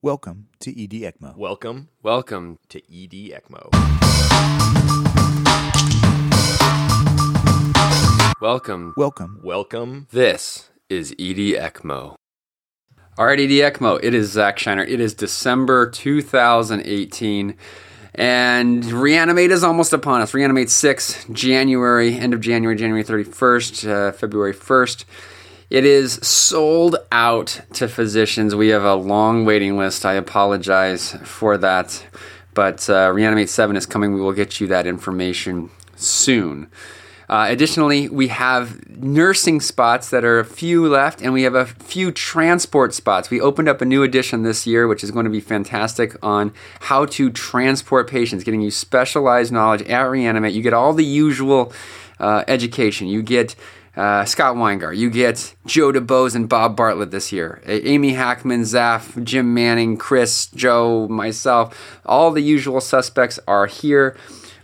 Welcome to ED ECMO. Welcome Welcome. to ED ECMO. Welcome. Welcome. Welcome. This is ED ECMO. All right, ED ECMO. It is Zack Shinar. It is December 2018. And Reanimate is almost upon us. Reanimate 6, January, end of January, January 31st, uh, February 1st. It is sold out to physicians. We have a long waiting list. I apologize for that. But uh, Reanimate 7 is coming. We will get you that information soon. Uh, additionally, we have nursing spots that are a few left, and we have a few transport spots. We opened up a new edition this year, which is going to be fantastic on how to transport patients, getting you specialized knowledge at Reanimate. You get all the usual uh, education. You get uh, Scott Weingart. You get Joe DuBose and Bob Bartlett this year. Amy Hackmann, Zaf, Jim Manning, Chris, Joe, myself. All the usual suspects are here,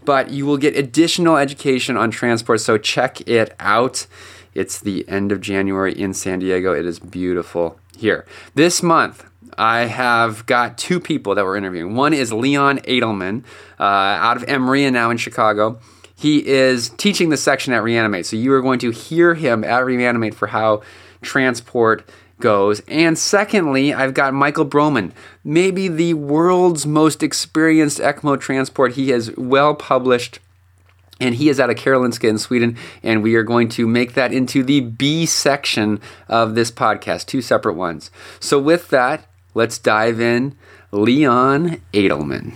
but you will get additional education on transport. So check it out. It's the end of January in San Diego. It is beautiful here. This month, I have got two people that we're interviewing. One is Leon Edelman uh, out of Emory and now in Chicago. He is teaching the section at Reanimate. So you are going to hear him at Reanimate for how transport goes. And secondly, I've got Michael Broman, maybe the world's most experienced ECMO transport. He has well published and he is out of Karolinska in Sweden, and we are going to make that into the B section of this podcast, two separate ones. So, with that, let's dive in. Leon Edelman.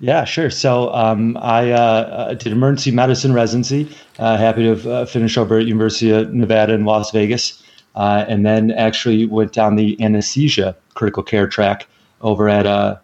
Yeah, sure. So um, I uh, did emergency medicine residency. Uh, happy to uh, finished over at University of Nevada in Las Vegas, uh, and then actually went down the anesthesia critical care track over at uh,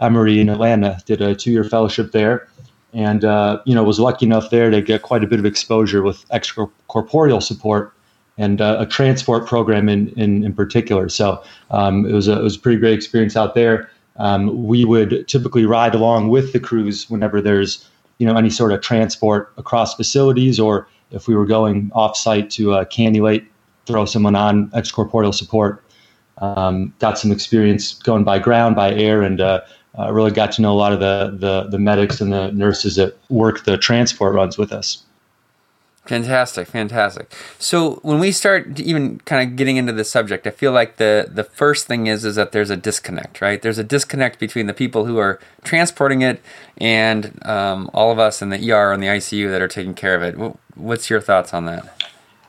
Emory in Atlanta. Did a two-year fellowship there, and uh, you know was lucky enough there to get quite a bit of exposure with extracorporeal support and a transport program in in, in particular. So um, it was a it was a pretty great experience out there um, we would typically ride along with the crews whenever there's you know any sort of transport across facilities or if we were going off site to uh, cannulate throw someone on extracorporeal support. Um, got some experience going by ground by air and uh, uh, really got to know a lot of the, the the medics and the nurses that work the transport runs with us Fantastic, fantastic. So when we start even kind of getting into the subject, I feel like the the first thing is is that there's a disconnect, right? There's a disconnect between the people who are transporting it and um, all of us in the ER and the ICU that are taking care of it. What's your thoughts on that?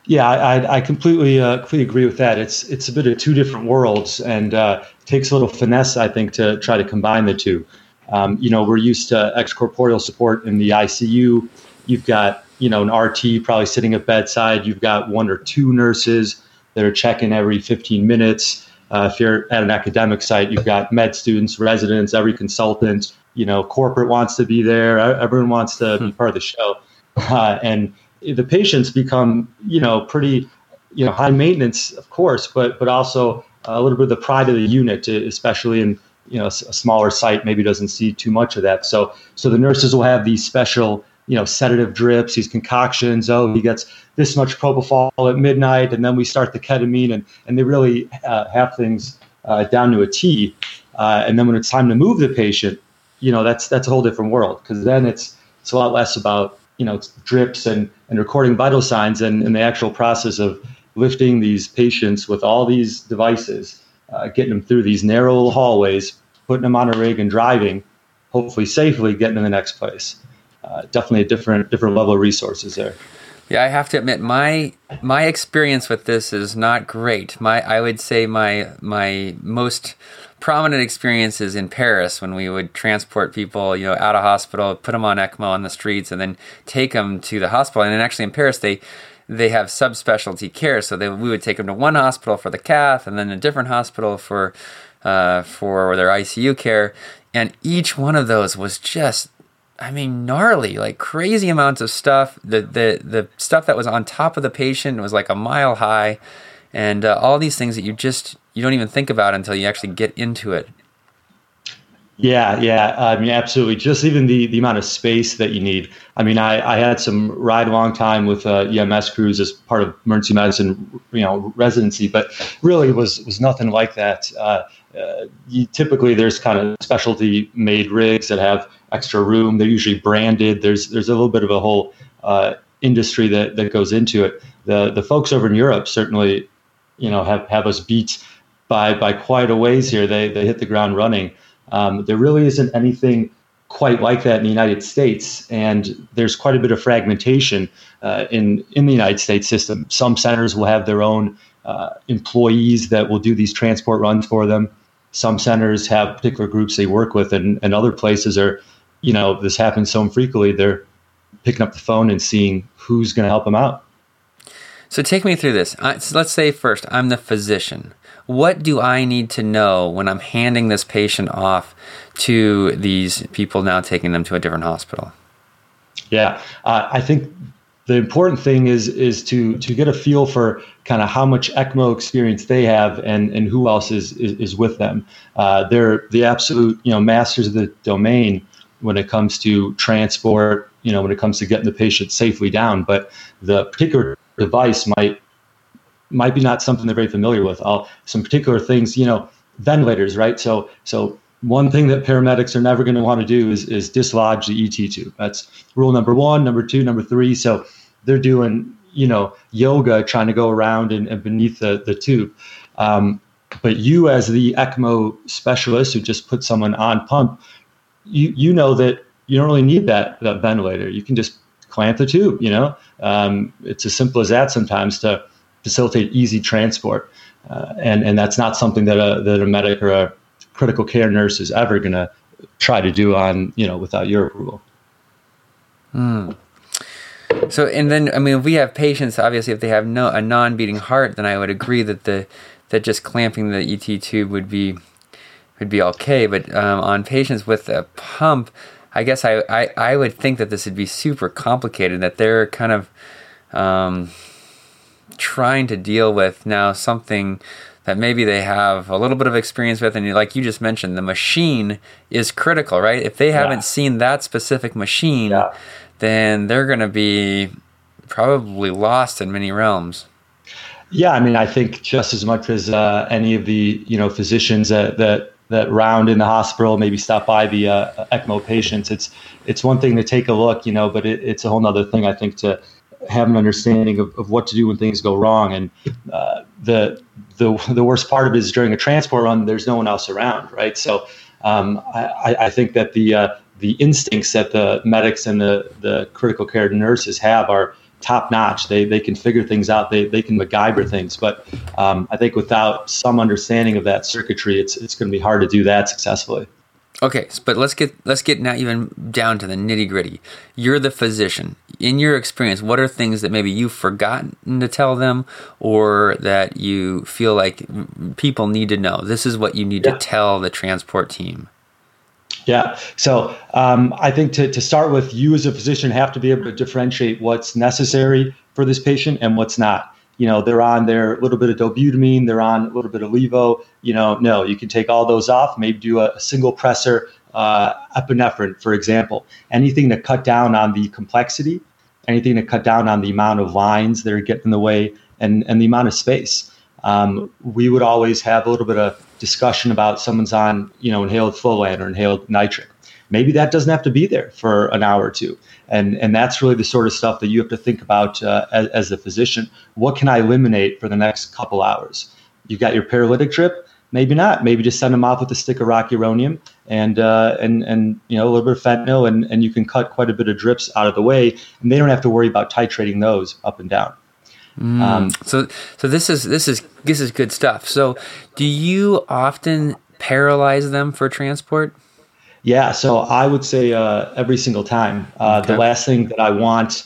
Yeah, I, I completely uh, completely agree with that. It's it's a bit of two different worlds, and uh, takes a little finesse, I think, to try to combine the two. Um, you know, we're used to extracorporeal support in the ICU. You've got you know, an RT probably sitting at bedside. You've got one or two nurses that are checking every 15 minutes. Uh, if you're at an academic site, you've got med students, residents, every consultant. You know, corporate wants to be there. Everyone wants to be part of the show, uh, and the patients become, you know, pretty, you know, high maintenance, of course, but but also a little bit of the pride of the unit, especially in you know a smaller site, maybe doesn't see too much of that. So so the nurses will have these special you know, sedative drips, these concoctions. Oh, he gets this much propofol at midnight, and then we start the ketamine, and and they really uh, have things uh, down to a T. Uh, and then when it's time to move the patient, you know, that's that's a whole different world because then it's it's a lot less about you know drips and and recording vital signs and, and the actual process of lifting these patients with all these devices, uh, getting them through these narrow hallways, putting them on a rig and driving, hopefully safely, getting to the next place uh, definitely a different different level of resources there. Yeah, I have to admit my my experience with this is not great. My I would say my my most prominent experiences in Paris when we would transport people, you know, out of hospital, put them on ECMO on the streets, and then take them to the hospital. And then actually in Paris, they they have subspecialty care, so they, we would take them to one hospital for the cath, and then a different hospital for uh, for their ICU care. And each one of those was just I mean, gnarly, like crazy amounts of stuff. The the the stuff that was on top of the patient was like a mile high, and uh, all these things that you just you don't even think about until you actually get into it. Yeah, yeah. I mean, absolutely. Just even the, the amount of space that you need. I mean, I, I had some ride along time with uh, EMS crews as part of emergency medicine, you know, residency, but really was was nothing like that. Uh, uh, you, typically, there's kind of specialty made rigs that have extra room. They're usually branded. There's there's a little bit of a whole uh, industry that, that goes into it. The the folks over in Europe certainly, you know, have, have us beat by by quite a ways here. They they hit the ground running. Um, there really isn't anything quite like that in the United States, and there's quite a bit of fragmentation uh, in in the United States system. Some centers will have their own uh, employees that will do these transport runs for them. Some centers have particular groups they work with, and, and other places are, you know, this happens so infrequently. They're picking up the phone and seeing who's going to help them out. So take me through this. so let's say first, I'm the physician. What do I need to know when I'm handing this patient off to these people now taking them to a different hospital? Yeah, uh, I think the important thing is is to to get a feel for kind of how much ECMO experience they have and and who else is is, is with them. Uh, they're the absolute you know masters of the domain when it comes to transport. You know when it comes to getting the patient safely down, but the particular device might might be not something they're very familiar with. I'll, some particular things, you know, ventilators, right? So so one thing that paramedics are never going to want to do is, is dislodge the ET tube. That's rule number one, number two, number three. So they're doing, you know, yoga trying to go around and, and beneath the, the tube. Um, but you, as the ECMO specialist who just put someone on pump, you, you know that you don't really need that, that ventilator. You can just clamp the tube, you know? Um, it's as simple as that sometimes to facilitate easy transport. Uh, and, and that's not something that a, that a medic or a critical care nurse is ever going to try to do on you know without your approval. Hmm. So and then I mean, if we have patients, obviously, if they have no a non-beating heart, then I would agree that the that just clamping the ET tube would be would be okay. But um, on patients with a pump, I guess I, I, I would think that this would be super complicated. That they're kind of um, trying to deal with now something that maybe they have a little bit of experience with and like you just mentioned the machine is critical right if they haven't yeah. seen that specific machine yeah. then they're going to be probably lost in many realms yeah i mean i think just as much as uh, any of the you know physicians that that that round in the hospital maybe stop by the uh, ecmo patients it's it's one thing to take a look you know but it, it's a whole other thing i think to have an understanding of, of what to do when things go wrong. And uh, the, the the worst part of it is during a transport run, there's no one else around, right? So um, I, I, think that the uh, the instincts that the medics and the, the critical care nurses have are top notch. They, they can figure things out. They, they can MacGyver things. But um, I think without some understanding of that circuitry, it's, it's going to be hard to do that successfully. Okay, but let's get let's get now even down to the nitty gritty. You're the physician. In your experience, what are things that maybe you've forgotten to tell them, or that you feel like people need to know? This is what you need yeah. to tell the transport team. Yeah. So um, I think to, to start with, you as a physician have to be able to differentiate what's necessary for this patient and what's not. You know they're on their little bit of dobutamine they're on a little bit of levo. You know no you can take all those off maybe do a, a single pressor uh, epinephrine for example. Anything to cut down on the complexity anything to cut down on the amount of lines that are getting in the way and, and the amount of space. Um, we would always have a little bit of discussion about someone's on you know inhaled Flolan or inhaled nitric maybe that doesn't have to be there for an hour or two and and that's really the sort of stuff that you have to think about uh, as, as a physician. What can I eliminate for the next couple hours? You got your paralytic drip. Maybe not. Maybe just send them off with a stick of rock rocuronium and uh, and and you know a little bit of fentanyl, and and you can cut quite a bit of drips out of the way, and they don't have to worry about titrating those up and down. Mm. Um, so so this is this is this is good stuff. So do you often paralyze them for transport? Yeah, so I would say uh, every single time. Uh, okay. The last thing that I want,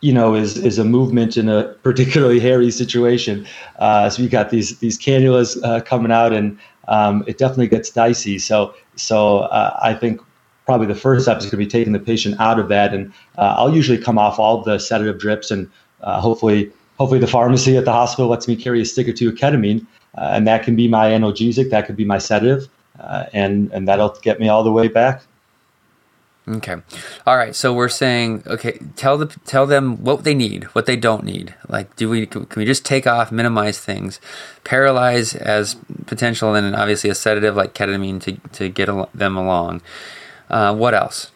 you know, is is a movement in a particularly hairy situation. Uh, so you got these these cannulas uh, coming out, and um, it definitely gets dicey. So so uh, I think probably the first step is going to be taking the patient out of that, and uh, I'll usually come off all the sedative drips, and hopefully hopefully the pharmacy at the hospital lets me carry a stick or two of ketamine, and that can be my analgesic, that could be my sedative. uh, and and that'll get me all the way back. Okay. All right. So we're saying, okay, tell the tell them what they need, what they don't need. Like, do we can we just take off, minimize things, paralyze as potential, and obviously a sedative like ketamine to to get al- them along. Uh, what else?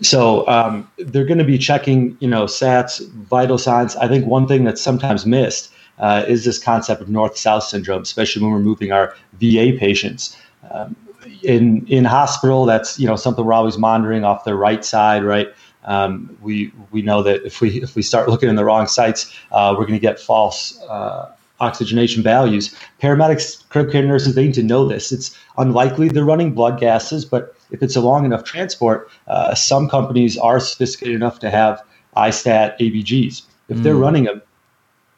So um, they're going to be checking, you know, SATs, vital signs. I think one thing that's sometimes missed uh, is this concept of north-south syndrome, especially when we're moving our VA patients. Um, in in hospital, that's you know something we're always monitoring off the right side, right? Um, we we know that if we if we start looking in the wrong sites, uh, we're going to get false uh, oxygenation values. Paramedics, critical care nurses, they need to know this. It's unlikely they're running blood gases, but if it's a long enough transport, uh, some companies are sophisticated enough to have iStat ABGs. If mm. they're running them,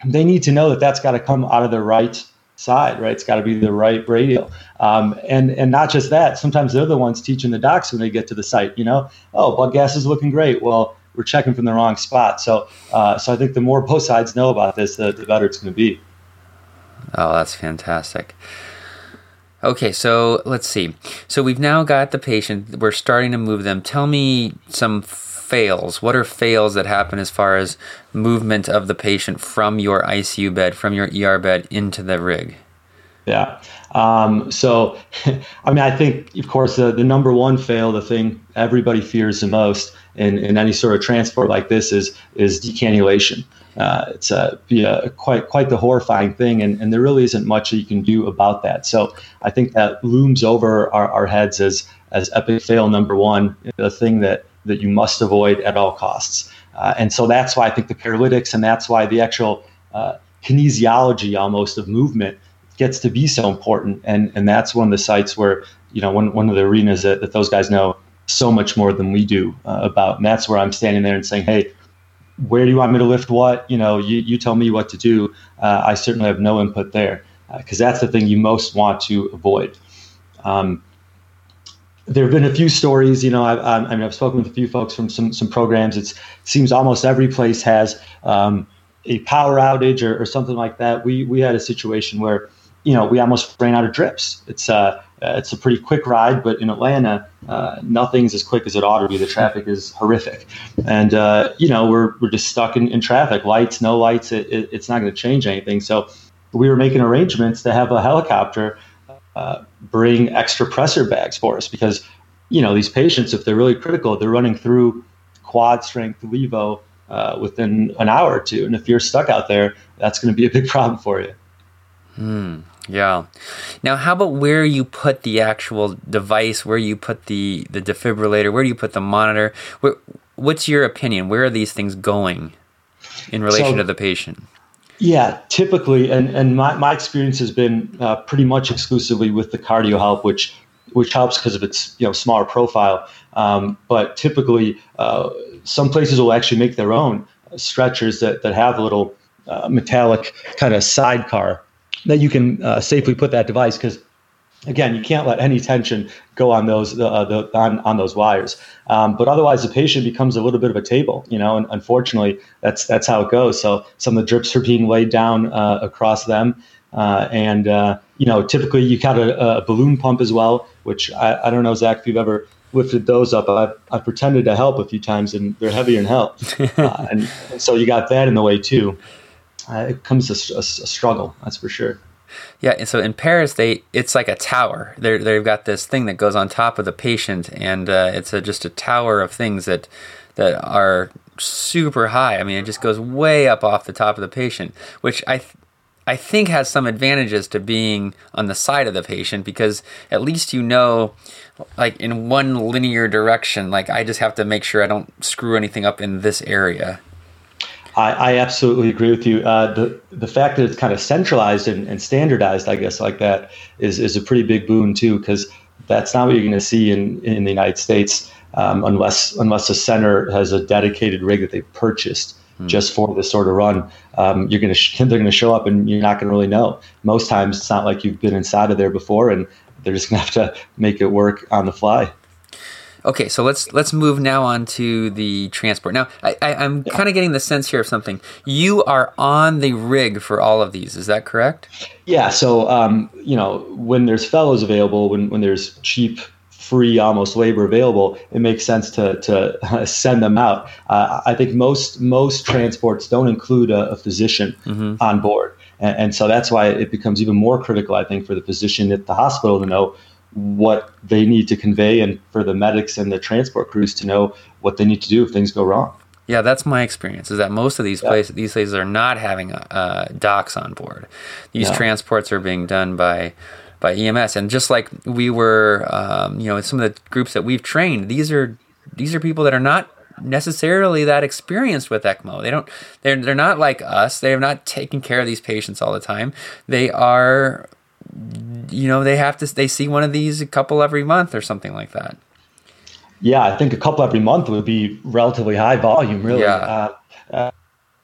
they need to know that that's got to come out of the right side, right? It's got to be the right radial. Um, and and not just that. Sometimes they're the ones teaching the docs when they get to the site. You know, oh, blood gas is looking great. Well, we're checking from the wrong spot. So uh, so I think the more both sides know about this, the, the better it's going to be. Oh, that's fantastic. Okay, so let's see. So we've now got the patient. We're starting to move them. Tell me some fails. What are fails that happen as far as movement of the patient from your ICU bed, from your ER bed into the rig? Yeah. Um, so, I mean, I think, of course, the, the number one fail, the thing everybody fears the most in, in any sort of transport like this is is decannulation. Uh, it's a, quite quite the horrifying thing, and, and there really isn't much that you can do about that. So I think that looms over our, our heads as as epic fail number one, the thing that that you must avoid at all costs. Uh, and so that's why I think the paralytics, and that's why the actual uh, kinesiology almost of movement gets to be so important. And and that's one of the sites where you know one one of the arenas that, that those guys know so much more than we do uh, about. And that's where I'm standing there and saying, hey where do you want me to lift what? You know, you, you tell me what to do. Uh, I certainly have no input there because uh, that's the thing you most want to avoid. Um, there have been a few stories, you know, I, I, I, mean, I've spoken with a few folks from some, some programs. It seems almost every place has um, a power outage or, or, something like that. We, we had a situation where, you know, we almost ran out of drips. It's, uh, uh, it's a pretty quick ride, but in Atlanta, uh, nothing's as quick as it ought to be. The traffic is horrific, and uh, you know we're we're just stuck in, in traffic. Lights, no lights, it, it, it's not going to change anything. So we were making arrangements to have a helicopter uh, bring extra pressor bags for us because you know these patients, if they're really critical, they're running through quad strength levo uh, within an hour or two, and if you're stuck out there, that's going to be a big problem for you. Hmm. Yeah. Now, how about where you put the actual device? Where you put the the defibrillator? Where do you put the monitor? Where, what's your opinion? Where are these things going in relation so, to the patient? Yeah, typically, and and my, my experience has been uh, pretty much exclusively with the CardioHelp, which which helps because of its you know smaller profile. Um, but typically, uh, some places will actually make their own stretchers that that have a little uh, metallic kind of sidecar that you can uh, safely put that device because again you can't let any tension go on those uh, the, on, on those wires. Um, but otherwise the patient becomes a little bit of a table you know and unfortunately that's that's how it goes. So some of the drips are being laid down uh, across them. Uh, and uh, you know typically you got a, a, balloon pump as well which I, I don't know zach if you've ever lifted those up. I've, I've pretended to help a few times and they're heavier than hell. Uh, and, and so you got that in the way too uh, it comes a, a, a, struggle. That's for sure. Yeah, and so in Paris, they it's like a tower. They they've got this thing that goes on top of the patient, and uh, it's a, just a tower of things that that are super high. I mean, it just goes way up off the top of the patient, which I. Th- I think has some advantages to being on the side of the patient because at least you know, like in one linear direction. Like I just have to make sure I don't screw anything up in this area. I, I absolutely agree with you. Uh, the the fact that it's kind of centralized and, and standardized, I guess, like that is is a pretty big boon too, because that's not what you're going to see in in the United States um, unless unless a center has a dedicated rig that they purchased hmm. just for this sort of run. Um, you're going to sh- they're going to show up and you're not going to really know. Most times it's not like you've been inside of there before, and they're just going to have to make it work on the fly. Okay, so let's let's move now on to the transport. Now, I, I, am yeah. kind of getting the sense here of something. You are on the rig for all of these. Is that correct? Yeah. So, um, you know, when there's fellows available, when when there's cheap free almost labor available, it makes sense to to send them out. Uh, I think most most transports don't include a, a physician mm-hmm. on board, and, and, so that's why it becomes even more critical. I think for the physician at the hospital to know what they need to convey, and for the medics and the transport crews to know what they need to do if things go wrong. Yeah, that's my experience. Is that most of these yeah. places, these places are not having uh, docs on board. These yeah. transports are being done by by EMS, and just like we were, um, you know, some of the groups that we've trained, these are these are people that are not necessarily that experienced with ECMO. They don't they're they're not like us. They have not taken care of these patients all the time. They are you know, they have to they see one of these a couple every month or something like that. Yeah, I think a couple every month would be relatively high volume, really. Yeah. Uh,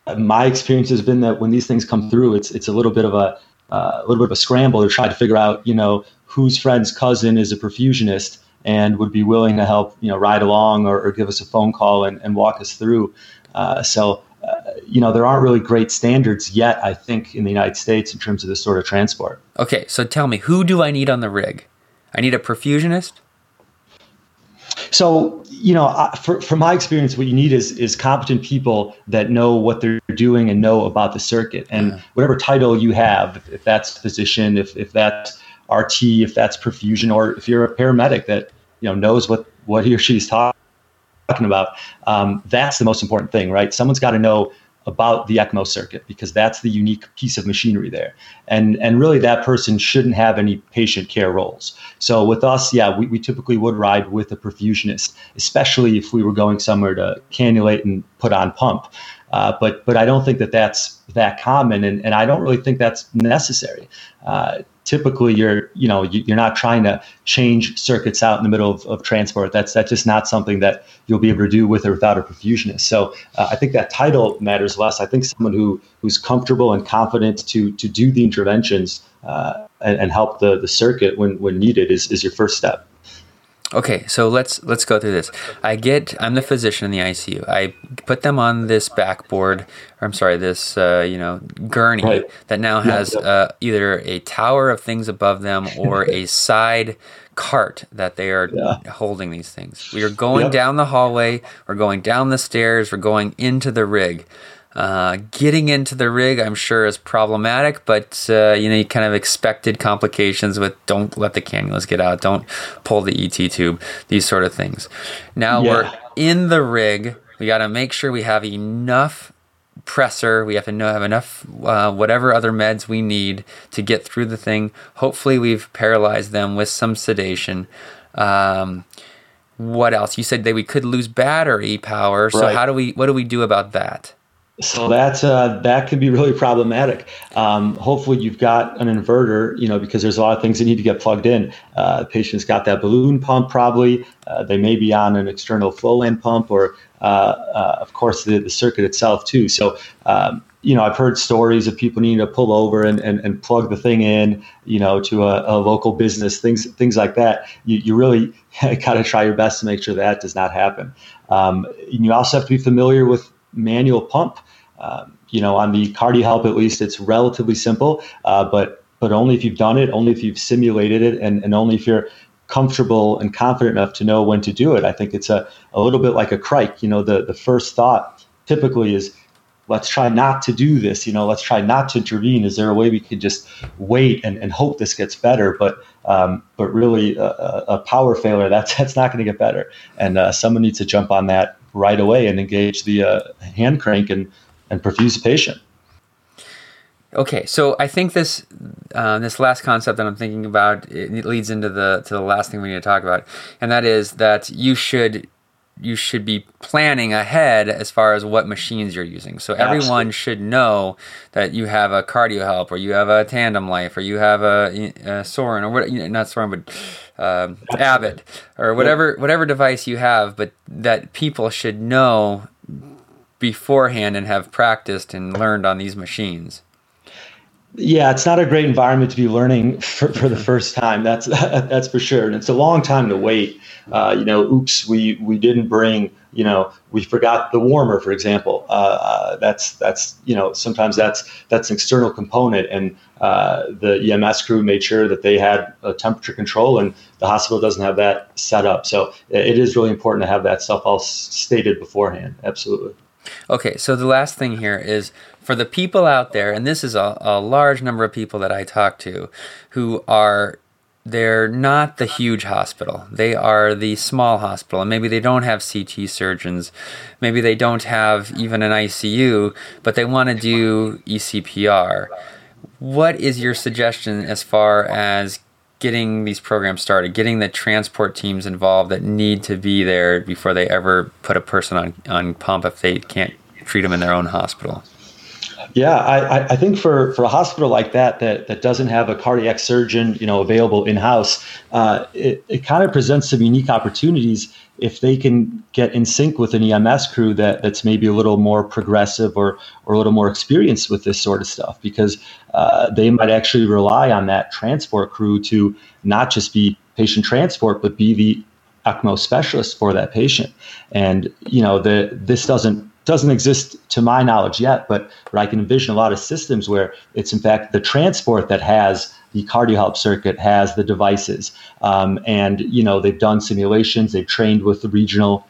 uh, my experience has been that when these things come through, it's it's a little bit of a uh, a little bit of a scramble to try to figure out, you know, whose friend's cousin is a perfusionist and would be willing to help, you know, ride along or, or give us a phone call and, and walk us through. Uh, so, uh, you know, there aren't really great standards yet, I think, in the United States in terms of this sort of transport. Okay, so tell me, who do I need on the rig? I need a perfusionist? So, you know, for, from my experience, what you need is is competent people that know what they're doing and know about the circuit. And yeah. whatever title you have, if, if that's physician, if, if that's RT, if that's perfusion, or if you're a paramedic that you know knows what what he or she's talking about, um, that's the most important thing, right? Someone's got to know about the ECMO circuit because that's the unique piece of machinery there. And, and really, that person shouldn't have any patient care roles. So, with us, yeah, we, we typically would ride with a perfusionist, especially if we were going somewhere to cannulate and put on pump. Uh, but but I don't think that that's that common, and, and I don't really think that's necessary. Uh, typically you're you know you're not trying to change circuits out in the middle of, of transport. That's that's just not something that you'll be able to do with or without a perfusionist. So uh, i think that title matters less. I think someone who who's comfortable and confident to to do the interventions uh, and, and, help the the circuit when when needed is is your first step Okay, so let's let's go through this. I get I'm the physician in the ICU. I put them on this backboard, or I'm sorry, this uh, you know gurney right. that now has yeah, yeah. Uh, either a tower of things above them or a side cart that they are yeah. holding these things. We are going down the hallway. We're going down the stairs. We're going into the rig. Uh, getting into the rig, I'm sure, is problematic, but uh, you know, you kind of expected complications with don't let the cannulas get out, don't pull the ET tube, these sort of things. Now yeah. we're in the rig. We got to make sure we have enough pressor. We have to know, have enough uh, whatever other meds we need to get through the thing. Hopefully, we've paralyzed them with some sedation. Um, what else? You said that we could lose battery power. So right. how do we? What do we do about that? So that's uh, that could be really problematic. Um, hopefully, you've got an inverter, you know, because there's a lot of things that need to get plugged in. Uh, the patient's got that balloon pump, probably. Uh, they may be on an external Flolan pump, or uh, uh, of course the, the circuit itself too. So, um, you know, I've heard stories of people needing to pull over and, and, and plug the thing in, you know, to a, a local business, things things like that. You, you really got to try your best to make sure that does not happen. Um, you also have to be familiar with manual pump. Um, you know, on the CardioHelp at least, it's relatively simple, uh, but but only if you've done it, only if you've simulated it, and, and only if you're comfortable and confident enough to know when to do it. I think it's a, a little bit like a crike. You know, the, the first thought typically is, let's try not to do this. You know, let's try not to intervene. Is there a way we could just wait and, and hope this gets better? But um, but really, a, a, power failure that's that's not going to get better, and uh, someone needs to jump on that right away and engage the uh, hand crank and and perfuse the patient. Okay, so I think this uh, this last concept that I'm thinking about it leads into the to the last thing we need to talk about, and that is that you should you should be planning ahead as far as what machines you're using. So everyone Absolutely. should know that you have a CardioHelp or you have a TandemLife, or you have a, a Sorin or what not Sorin but um, Abbott or whatever yeah. whatever device you have, but that people should know beforehand and have practiced and learned on these machines. Yeah, it's not a great environment to be learning for, for the first time. That's that's for sure, and it's a long time to wait. Uh, you know, oops, we we didn't bring. You know, we forgot the warmer, for example. Uh, uh, that's that's you know sometimes that's that's an external component, and uh, the EMS crew made sure that they had a temperature control, and the hospital doesn't have that set up. So it is really important to have that stuff all stated beforehand. Absolutely. Okay, so the last thing here is for the people out there, and this is a, a large number of people that I talk to who are they're not the huge hospital. They are the small hospital. And maybe they don't have CT surgeons. Maybe they don't have even an ICU, but they want to do ECPR. What is your suggestion as far as getting these programs started, getting the transport teams involved that need to be there before they ever put a person on, on pump if they can't treat them in their own hospital? Yeah, I, I think for, for a hospital like that, that that doesn't have a cardiac surgeon, you know, available in house, uh, it, it kind of presents some unique opportunities if they can get in sync with an EMS crew that that's maybe a little more progressive or or a little more experienced with this sort of stuff, because uh, they might actually rely on that transport crew to not just be patient transport, but be the ECMO specialist for that patient. And you know, the this doesn't doesn't exist to my knowledge yet, but, but I can envision a lot of systems where it's in fact the transport that has the CardioHelp circuit has the devices, um, and you know they've done simulations, they've trained with the regional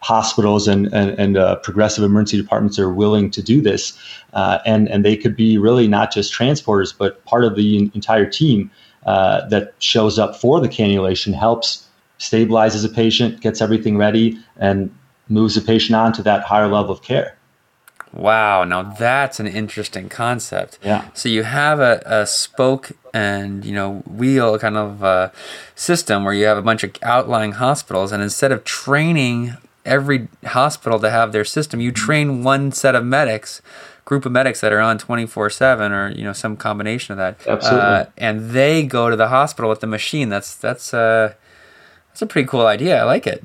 hospitals and and, and uh, progressive emergency departments are willing to do this, uh, and and they could be really not just transporters, but part of the entire team uh, that shows up for the cannulation, helps stabilizes a patient, gets everything ready, and moves the patient on to that higher level of care. Wow, now that's an interesting concept. Yeah. So you have a, a spoke and you know wheel kind of uh, system where you have a bunch of outlying hospitals, and instead of training every hospital to have their system, you train one set of medics, group of medics that are on twenty four seven, or you know some combination of that. Absolutely. Uh, and they go to the hospital with the machine. That's that's uh, that's a pretty cool idea. I like it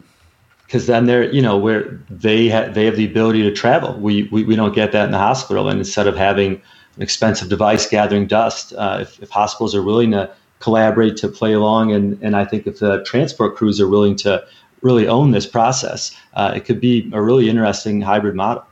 because then they're you know where they they have the ability to travel. We, we we don't get that in the hospital, and instead of having an expensive device gathering dust, uh, if, if hospitals are willing to collaborate to play along, and and I think if the transport crews are willing to really own this process, uh, it could be a really interesting hybrid model.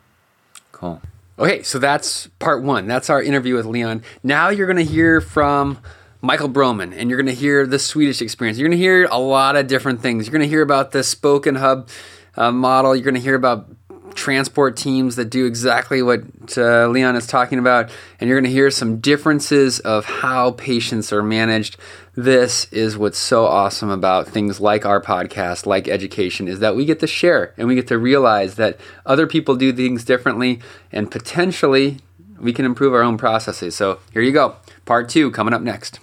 Cool. Okay, so that's part one. That's our interview with Leon. Now you're going to hear from Michael Broman, and you're going to hear the Swedish experience. You're going to hear a lot of different things. You're going to hear about the spoken hub uh, model. You're going to hear about transport teams that do exactly what uh, Leon is talking about, and you're going to hear some differences of how patients are managed. This is what's so awesome about things like our podcast, like education, is that we get to share and we get to realize that other people do things differently, and potentially we can improve our own processes. So here you go, part two coming up next.